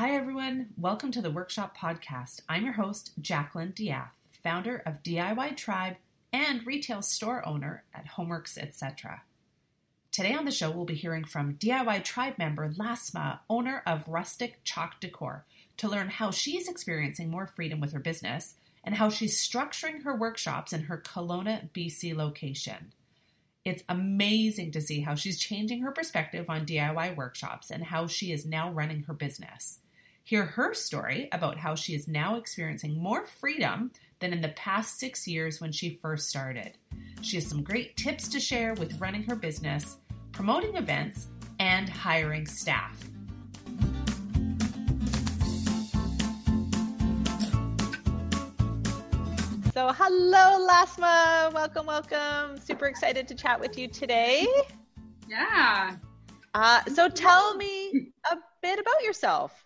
Hi, everyone. Welcome to the Workshop Podcast. I'm your host, Jacqueline Diath, founder of DIY Tribe and retail store owner at Homeworks, etc. Today on the show, we'll be hearing from DIY Tribe member Lasma, owner of Rustic Chalk Decor, to learn how she's experiencing more freedom with her business and how she's structuring her workshops in her Kelowna, BC location. It's amazing to see how she's changing her perspective on DIY workshops and how she is now running her business. Hear her story about how she is now experiencing more freedom than in the past six years when she first started. She has some great tips to share with running her business, promoting events, and hiring staff. So, hello, Lasma. Welcome, welcome. Super excited to chat with you today. Yeah. Uh, so, tell me a bit about yourself.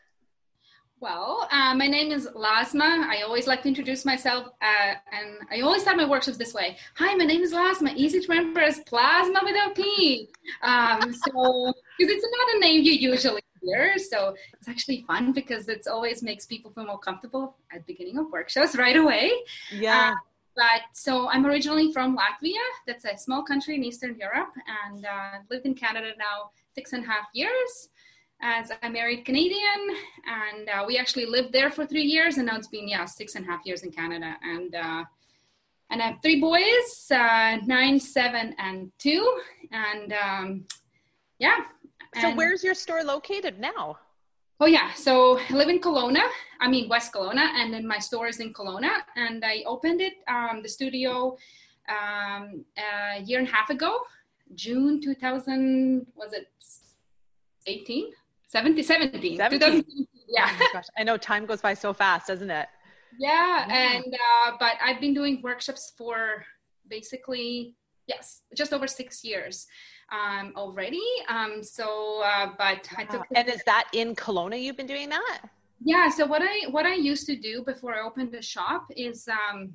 Well, uh, my name is Lasma. I always like to introduce myself, uh, and I always start my workshops this way. Hi, my name is Lasma. Easy to remember as Plasma without P. Um, so, because it's not a name you usually hear, so it's actually fun because it always makes people feel more comfortable at the beginning of workshops right away. Yeah. Uh, but so I'm originally from Latvia. That's a small country in Eastern Europe, and uh, lived in Canada now six and a half years as a married Canadian, and uh, we actually lived there for three years, and now it's been yeah six and a half years in Canada, and uh, and I have three boys, uh, nine, seven, and two, and um, yeah. So and, where's your store located now? Oh yeah, so I live in Kelowna. I mean West Kelowna, and then my store is in Kelowna, and I opened it, um, the studio, um, a year and a half ago, June 2000. Was it 18? 70, 17. 17. Yeah. Oh gosh, I know time goes by so fast, doesn't it? Yeah, yeah. and uh, but I've been doing workshops for basically yes, just over six years um, already. Um, so, uh, but I took. And is that in Kelowna? You've been doing that? Yeah. So what I what I used to do before I opened the shop is um,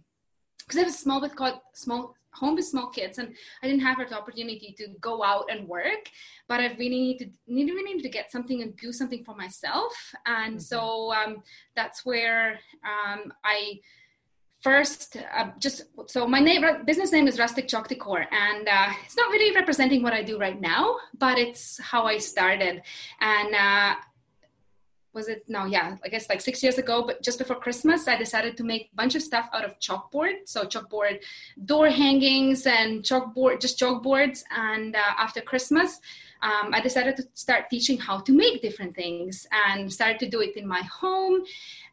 because I have a small bit called small home with small kids and I didn't have the opportunity to go out and work, but I really needed, to really need to get something and do something for myself. And mm-hmm. so um, that's where um, I first uh, just so my name business name is rustic chalk decor and uh, it's not really representing what i do right now but it's how i started and uh, was it no yeah i guess like six years ago but just before christmas i decided to make a bunch of stuff out of chalkboard so chalkboard door hangings and chalkboard just chalkboards and uh, after christmas um, i decided to start teaching how to make different things and started to do it in my home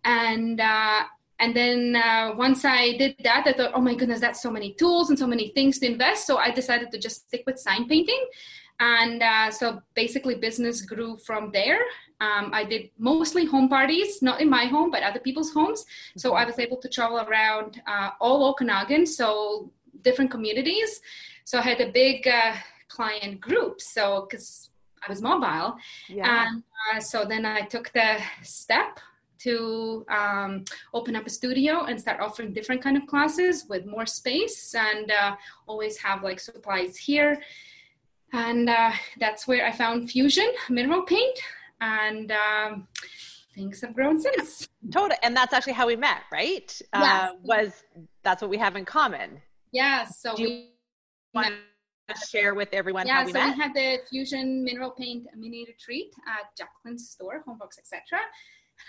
and uh, and then uh, once I did that, I thought, oh my goodness, that's so many tools and so many things to invest. So I decided to just stick with sign painting. And uh, so basically, business grew from there. Um, I did mostly home parties, not in my home, but other people's homes. So I was able to travel around uh, all Okanagan, so different communities. So I had a big uh, client group. So because I was mobile, yeah. and uh, so then I took the step to um, open up a studio and start offering different kind of classes with more space and uh, always have like supplies here and uh, that's where i found fusion mineral paint and um, things have grown since totally and that's actually how we met right yes. Uh, was that's what we have in common yes so we want to share with everyone yeah we so met? we had the fusion mineral paint mini retreat at jacqueline's store homeworks etc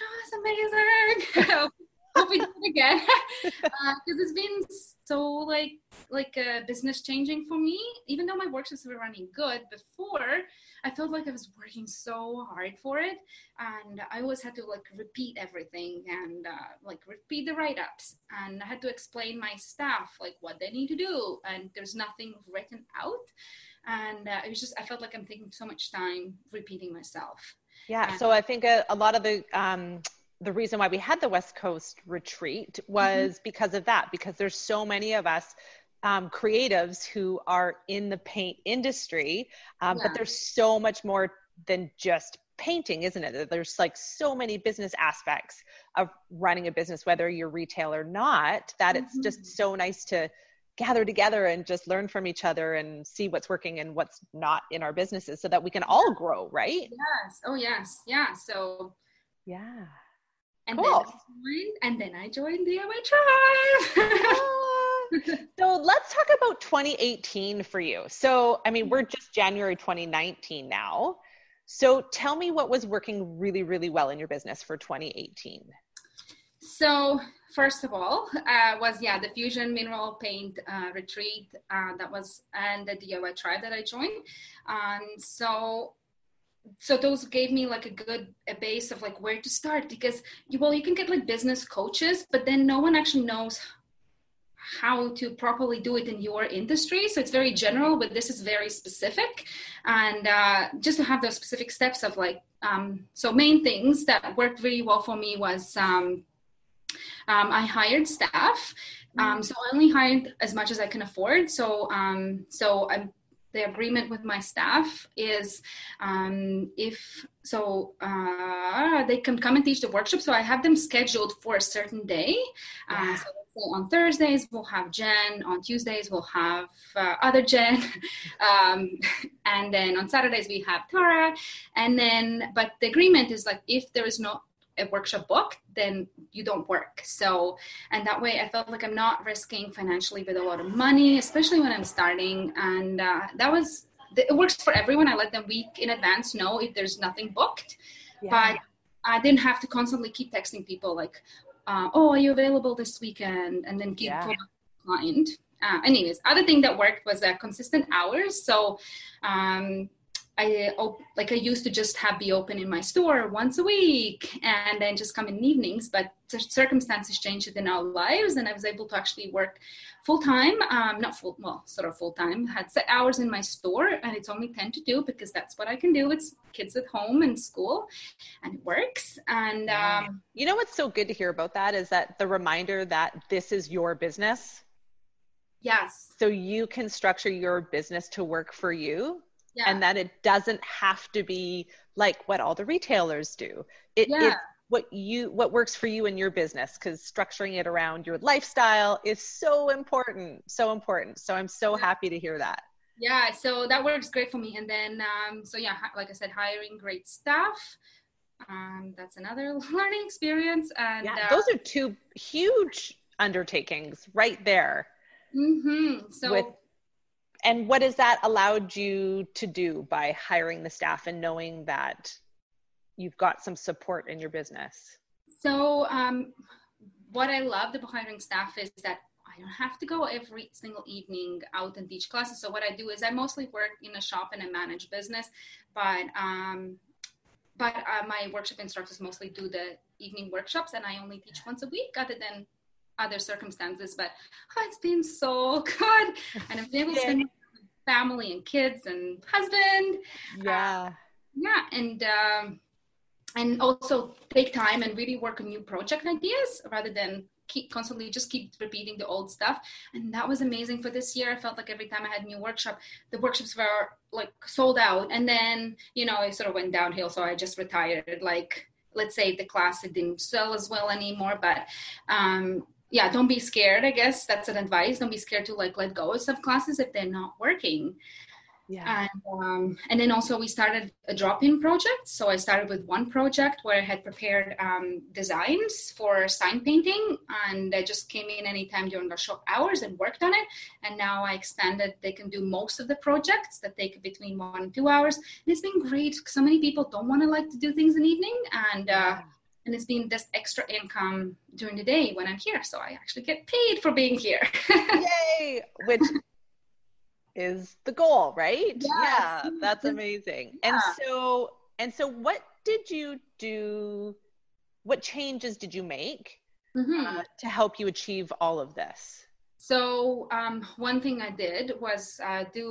oh, it's amazing. Hope we do it again because uh, it's been so like like uh, business changing for me. Even though my workshops were running good before, I felt like I was working so hard for it, and I always had to like repeat everything and uh, like repeat the write ups, and I had to explain my staff like what they need to do, and there's nothing written out, and uh, it was just I felt like I'm taking so much time repeating myself. Yeah. So I think a, a lot of the um, the reason why we had the West Coast retreat mm-hmm. was mm-hmm. because of that. Because there's so many of us um, creatives who are in the paint industry, um, yeah. but there's so much more than just painting isn't it there's like so many business aspects of running a business whether you're retail or not that mm-hmm. it's just so nice to gather together and just learn from each other and see what's working and what's not in our businesses so that we can all grow right yes oh yes yeah so Yeah. And Cool. then I joined, and then I joined DIY Tribe. So let's talk about 2018 for you. So, I mean, we're just January 2019 now. So tell me what was working really, really well in your business for 2018. So first of all, uh, was yeah the fusion mineral paint uh, retreat uh, that was and the DIY tribe that I joined. Um, so so those gave me like a good a base of like where to start because you, well you can get like business coaches, but then no one actually knows how to properly do it in your industry. So it's very general, but this is very specific. And uh, just to have those specific steps of like, um, so main things that worked really well for me was um, um, I hired staff. Um, so I only hired as much as I can afford. So um, so I'm the agreement with my staff is um, if so uh, they can come and teach the workshop so i have them scheduled for a certain day uh, Yeah. So on thursdays we'll have jen. On tuesdays we'll have uh, other jen. Um, and then on saturdays we have tara. And then but the agreement is like if there is no a workshop booked then you don't work. So and that way i felt like i'm not risking financially with a lot of money especially when i'm starting. And uh, that was it works for everyone. I let them week in advance know if there's nothing booked. But i didn't have to constantly keep texting people like uh, oh are you available this weekend? And then keep Yeah. client uh, anyways other thing that worked was uh, consistent hours. So um, I op- like I used to just have the open in my store once a week and then just come in evenings. But circumstances changed in our lives, and I was able to actually work full time. Um, not full, well, sort of full time. Had set hours in my store, and it's only ten to do because that's what I can do. It's kids at home and school, and it works. And um, You know what's so good to hear about that is that the reminder that this is your business. yes, So you can structure your business to work for you yeah, and that it doesn't have to be like what all the retailers do. It, Yeah. It's what you what works for you in your business because structuring it around your lifestyle is so important, so important. So I'm so happy to hear that. yeah. So that works great for me. And then um, so yeah, like I said, hiring great staff. Um, that's another learning experience. And Yeah, uh, those are two huge undertakings right there. Mm-hmm. so with and what has that allowed you to do by hiring the staff and knowing that you've got some support in your business So, um, what I loved about hiring staff is that I don't have to go every single evening out and teach classes. So, what I do is I mostly work in a shop and I manage business, but um, but uh, my workshop instructors mostly do the evening workshops, and I only teach once a week, other than other circumstances. But oh, it's been so good, and I've been able to spend family and kids and husband. Yeah. yeah and um, and also take time and really work on new project ideas rather than keep constantly just keep repeating the old stuff. And that was amazing for this year. I felt like every time i had a new workshop the workshops were like sold out. And then you know it sort of went downhill so i just retired. Like let's say the class it didn't sell as well anymore but um yeah don't be scared i guess that's an advice don't be scared to like let go of some classes if they're not working yeah and um, and then also we started a drop-in project. So I started with one project where I had prepared um, designs for sign painting, and I just came in anytime during the shop hours and worked on it. And now I expanded; they can do most of the projects that take between one and two hours. And it's been great So many people don't want to like to do things in the evening, and uh, and it's been this extra income during the day when I'm here. So I actually get paid for being here. yay which is the goal right Yes. yeah that's amazing and so and so what did you do what changes did you make Mhm. uh, to help you achieve all of this So um, one thing I did was uh, do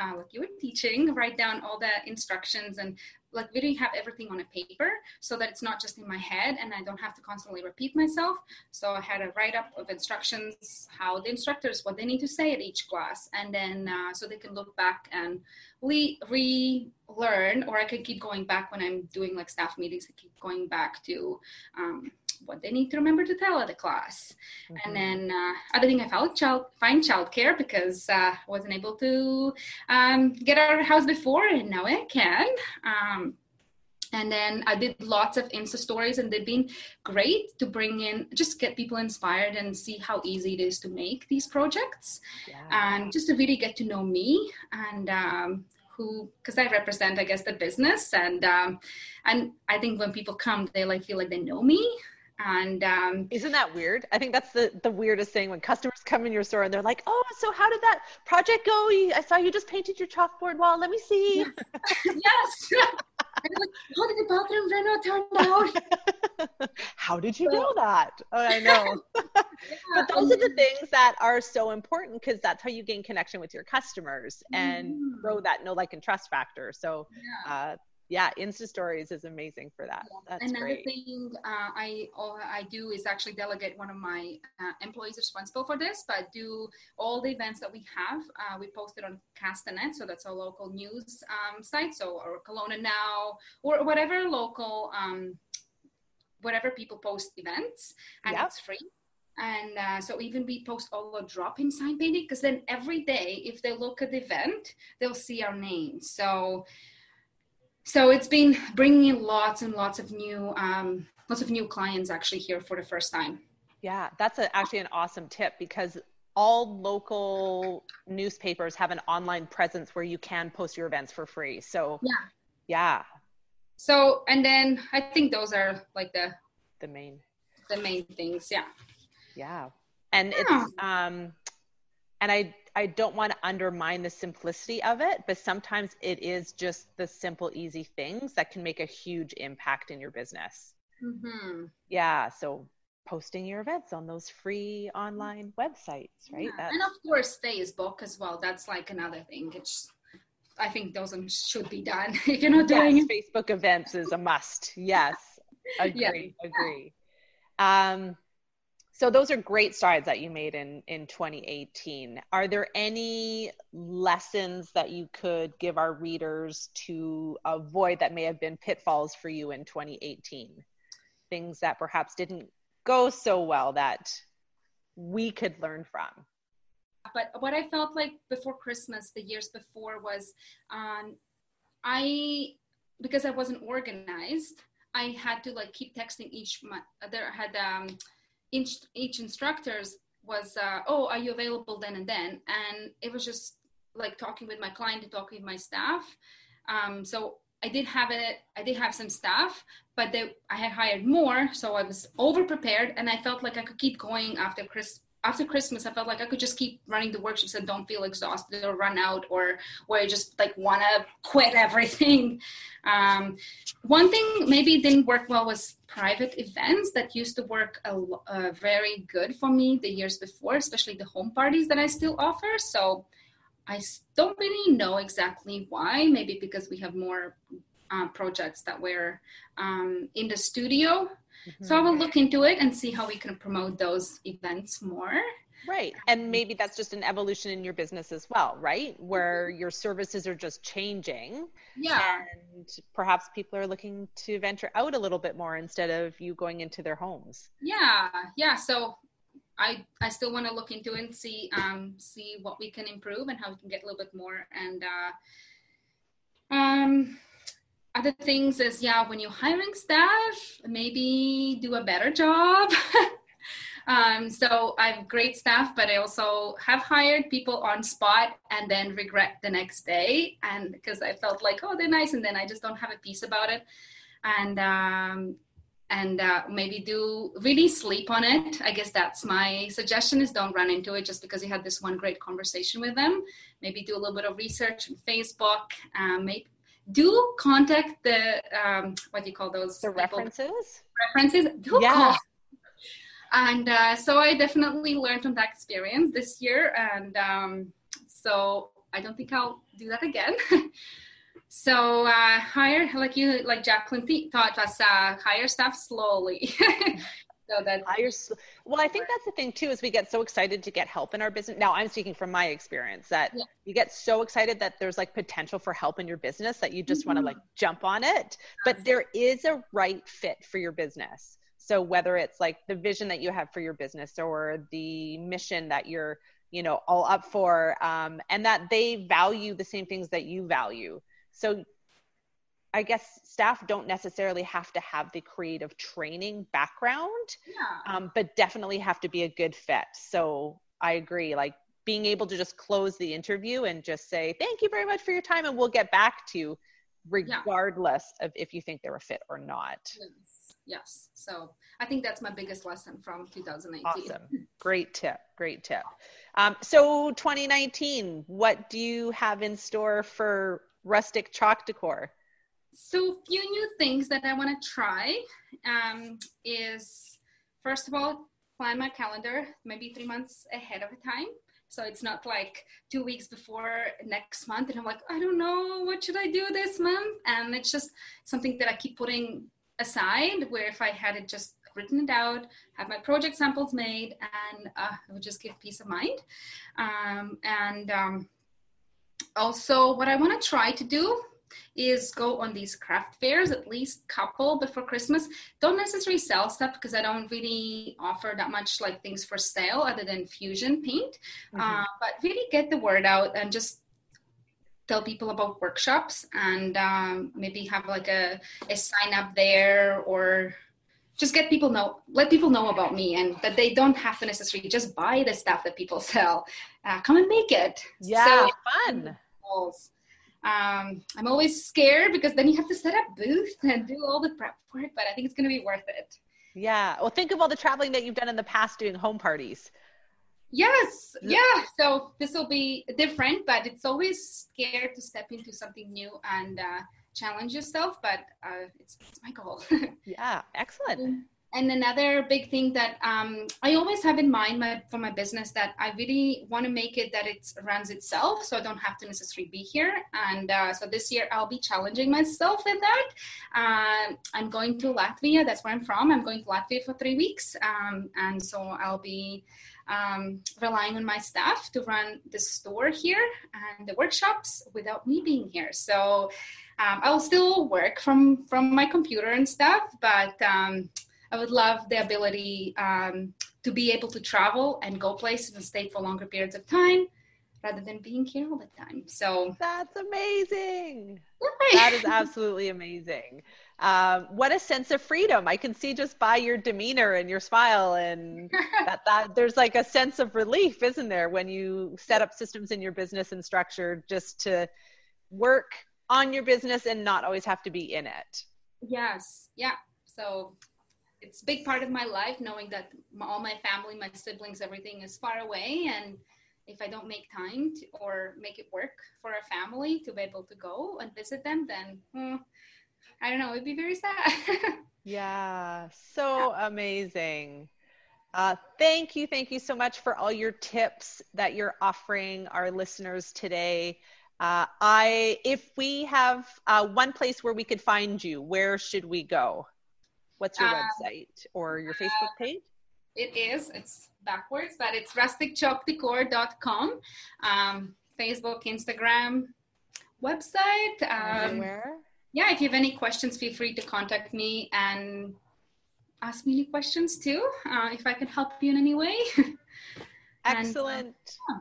uh, like you were teaching, write down all the instructions and like really have everything on a paper so that it's not just in my head and I don't have to constantly repeat myself. So I had a write up of instructions, how the instructors what they need to say at each class, and then uh, so they can look back and re- relearn, or I could keep going back when I'm doing like staff meetings. I keep going back to. Um, what they need to remember to tell at the class. Mhm. And then uh, other thing I found child find childcare because uh, I wasn't able to um, get out of the house before, and now I can. Um, and then I did lots of Insta stories, and they've been great to bring in, just get people inspired and see how easy it is to make these projects, yeah. and just to really get to know me and um, who, because I represent, I guess, the business, and um, and I think when people come, they like feel like they know me, and um, isn't that weird? I think that's the the weirdest thing when customers come in your store and they're like oh so how did that project go? I saw you just painted your chalkboard wall. Let me see. Yes, yes. like, how did the bathroom reno turn out how did you know that oh i know yeah. but those are the things that are so important because that's how you gain connection with your customers and mm. grow that know like and trust factor so yeah. uh, yeah insta stories is amazing for that That's another great. thing uh, i all i do is actually delegate one of my uh, employees responsible for this but do all the events that we have uh, we post it on castanet so that's our local news um, site so or Kelowna now or whatever local um, whatever people post events and yep. it's free and uh, so even we post all the drop-in sign painting because then every day if they look at the event they'll see our name so so it's been bringing in lots and lots of new um, lots of new clients actually here for the first time. Yeah that's a, actually an awesome tip because all local newspapers have an online presence where you can post your events for free. So yeah. Yeah. So and then i think those are like the the main. the main things yeah. Yeah. And yeah. it's um and i I don't want to undermine the simplicity of it, but sometimes it is just the simple, easy things that can make a huge impact in your business. Mm-hmm. Yeah. So posting your events on those free online websites, right? Yeah. And of course, Facebook as well. That's like another thing. It's, I think those should be done. if you're not doing yes, Facebook events is a must. Yes. Agree. Yeah. Agree. Um, so those are great strides that you made in in 2018 are there any lessons that you could give our readers to avoid that may have been pitfalls for you in 2018 things that perhaps didn't go so well that we could learn from? But what i felt like before christmas the years before was um, i because i wasn't organized i had to like keep texting each month there had um each each instructors was uh, oh are you available then and then? And it was just like talking with my client and talking with my staff. Um, so i did have it i did have some staff but they, i had hired more so i was over prepared and i felt like i could keep going after chris after Christmas, I felt like I could just keep running the workshops and don't feel exhausted or run out or where I just like want to quit everything. Um, one thing maybe didn't work well was private events that used to work a, uh, very good for me the years before, especially the home parties that I still offer. So I don't really know exactly why. Maybe because we have more uh, projects that were um, in the studio Mm-hmm. So I will look into it and see how we can promote those events more. Right. And maybe that's just an evolution in your business as well, right? Where your services are just changing. Yeah. And perhaps people are looking to venture out a little bit more instead of you going into their homes. Yeah. Yeah. So I I still want to look into it and see um see what we can improve and how we can get a little bit more and uh um other things is yeah when you're hiring staff maybe do a better job. Um, so i have great staff but i also have hired people on spot and then regret the next day. And because i felt like oh they're nice and then i just don't have a piece about it. And um, and uh, maybe do really sleep on it. I guess that's my suggestion is don't run into it just because you had this one great conversation with them. Maybe do a little bit of research on facebook um, maybe do contact the um, what do you call those the people? references references do yeah. Call. and uh, so i definitely learned from that experience this year and um, so i don't think i'll do that again so uh, hire like you like jacqueline taught us uh, hire staff slowly so that higher well i think that's the thing too is we get so excited to get help in our business. Now i'm speaking from my experience that yeah. you get so excited that there's like potential for help in your business that you just mm-hmm. want to like jump on it. But there is a right fit for your business. So whether it's like the vision that you have for your business or the mission that you're you know all up for um, and that they value the same things that you value. So I guess staff don't necessarily have to have the creative training background, Yeah. um, but definitely have to be a good fit. So I agree. Like being able to just close the interview and just say, thank you very much for your time, and we'll get back to you, regardless of if you think they're a fit or not. Yes. Yes. So I think that's my biggest lesson from 2019. Awesome. Great tip. Great tip. Um, so 2019, what do you have in store for rustic chalk decor? So a few new things that I want to try um, is first of all plan my calendar maybe three months ahead of time. So it's not like two weeks before next month, and I'm like, I don't know what should I do this month, and it's just something that I keep putting aside. Where if I had it just written it out, have my project samples made, and uh, it would just give peace of mind. Um, and um, also, what I want to try to do is go on these craft fairs at least couple before christmas don't necessarily sell stuff because i don't really offer that much like things for sale other than fusion paint Mhm. uh, but really get the word out and just tell people about workshops and um, maybe have like a, a sign up there or just get people know let people know about me and that they don't have to necessarily just buy the stuff that people sell uh, come and make it Yeah, So- fun. goals. Um, I'm always scared because then you have to set up booth and do all the prep work, but I think it's going to be worth it. Yeah. Well, think of all the traveling that you've done in the past doing home parties. Yes, yeah. So this will be different, but it's always scared to step into something new and uh, challenge yourself. But uh, it's, it's my goal. Yeah. Excellent. And another big thing that um, I always have in mind my, for my business that I really want to make it that it runs itself, so I don't have to necessarily be here. And uh, so this year I'll be challenging myself with that. Um I'm going to Latvia. That's where I'm from. I'm going to Latvia for three weeks, um, and so I'll be um, relying on my staff to run the store here and the workshops without me being here. So. Um, I'll still work from from my computer and stuff, but um, I would love the ability um, to be able to travel and go places and stay for longer periods of time rather than being here all the time. So That's amazing. That is absolutely amazing. Um, what a sense of freedom. I can see just by your demeanor and your smile and that, that there's like a sense of relief, isn't there, when you set up systems in your business and structure just to work on your business and not always have to be in it. yes, yeah. So it's a big part of my life knowing that my, all my family, my siblings, everything is far away, and if I don't make time to, or make it work for a family to be able to go and visit them, then hmm, I don't know, it'd be very sad. Yeah, so amazing. Uh, thank you, thank you so much for all your tips that you're offering our listeners today. Uh, I, if we have uh, one place where we could find you, where should we go? What's your Um, website or your Facebook page? It is. It's backwards, but it's rusticchalkdecor.com. Um, Facebook, Instagram, website. Um, Everywhere. yeah, if you have any questions, feel free to contact me and ask me any questions too, uh, if I can help you in any way. And, uh, Excellent. yeah.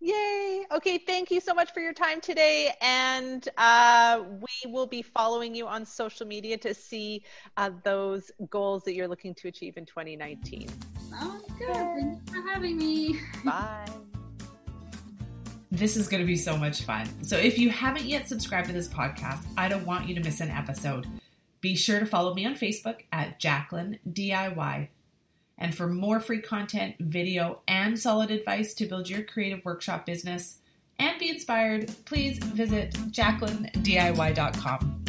Yay. Okay. Thank you so much for your time today. And uh, we will be following you on social media to see uh, those goals that you're looking to achieve in 2019. oh, good. Thank you for having me. Bye. This is going to be so much fun. So, if you haven't yet subscribed to this podcast, I don't want you to miss an episode. Be sure to follow me on Facebook at Jacqueline DIY. And for more free content, video, and solid advice to build your creative workshop business and be inspired, please visit jacquelinediy.com.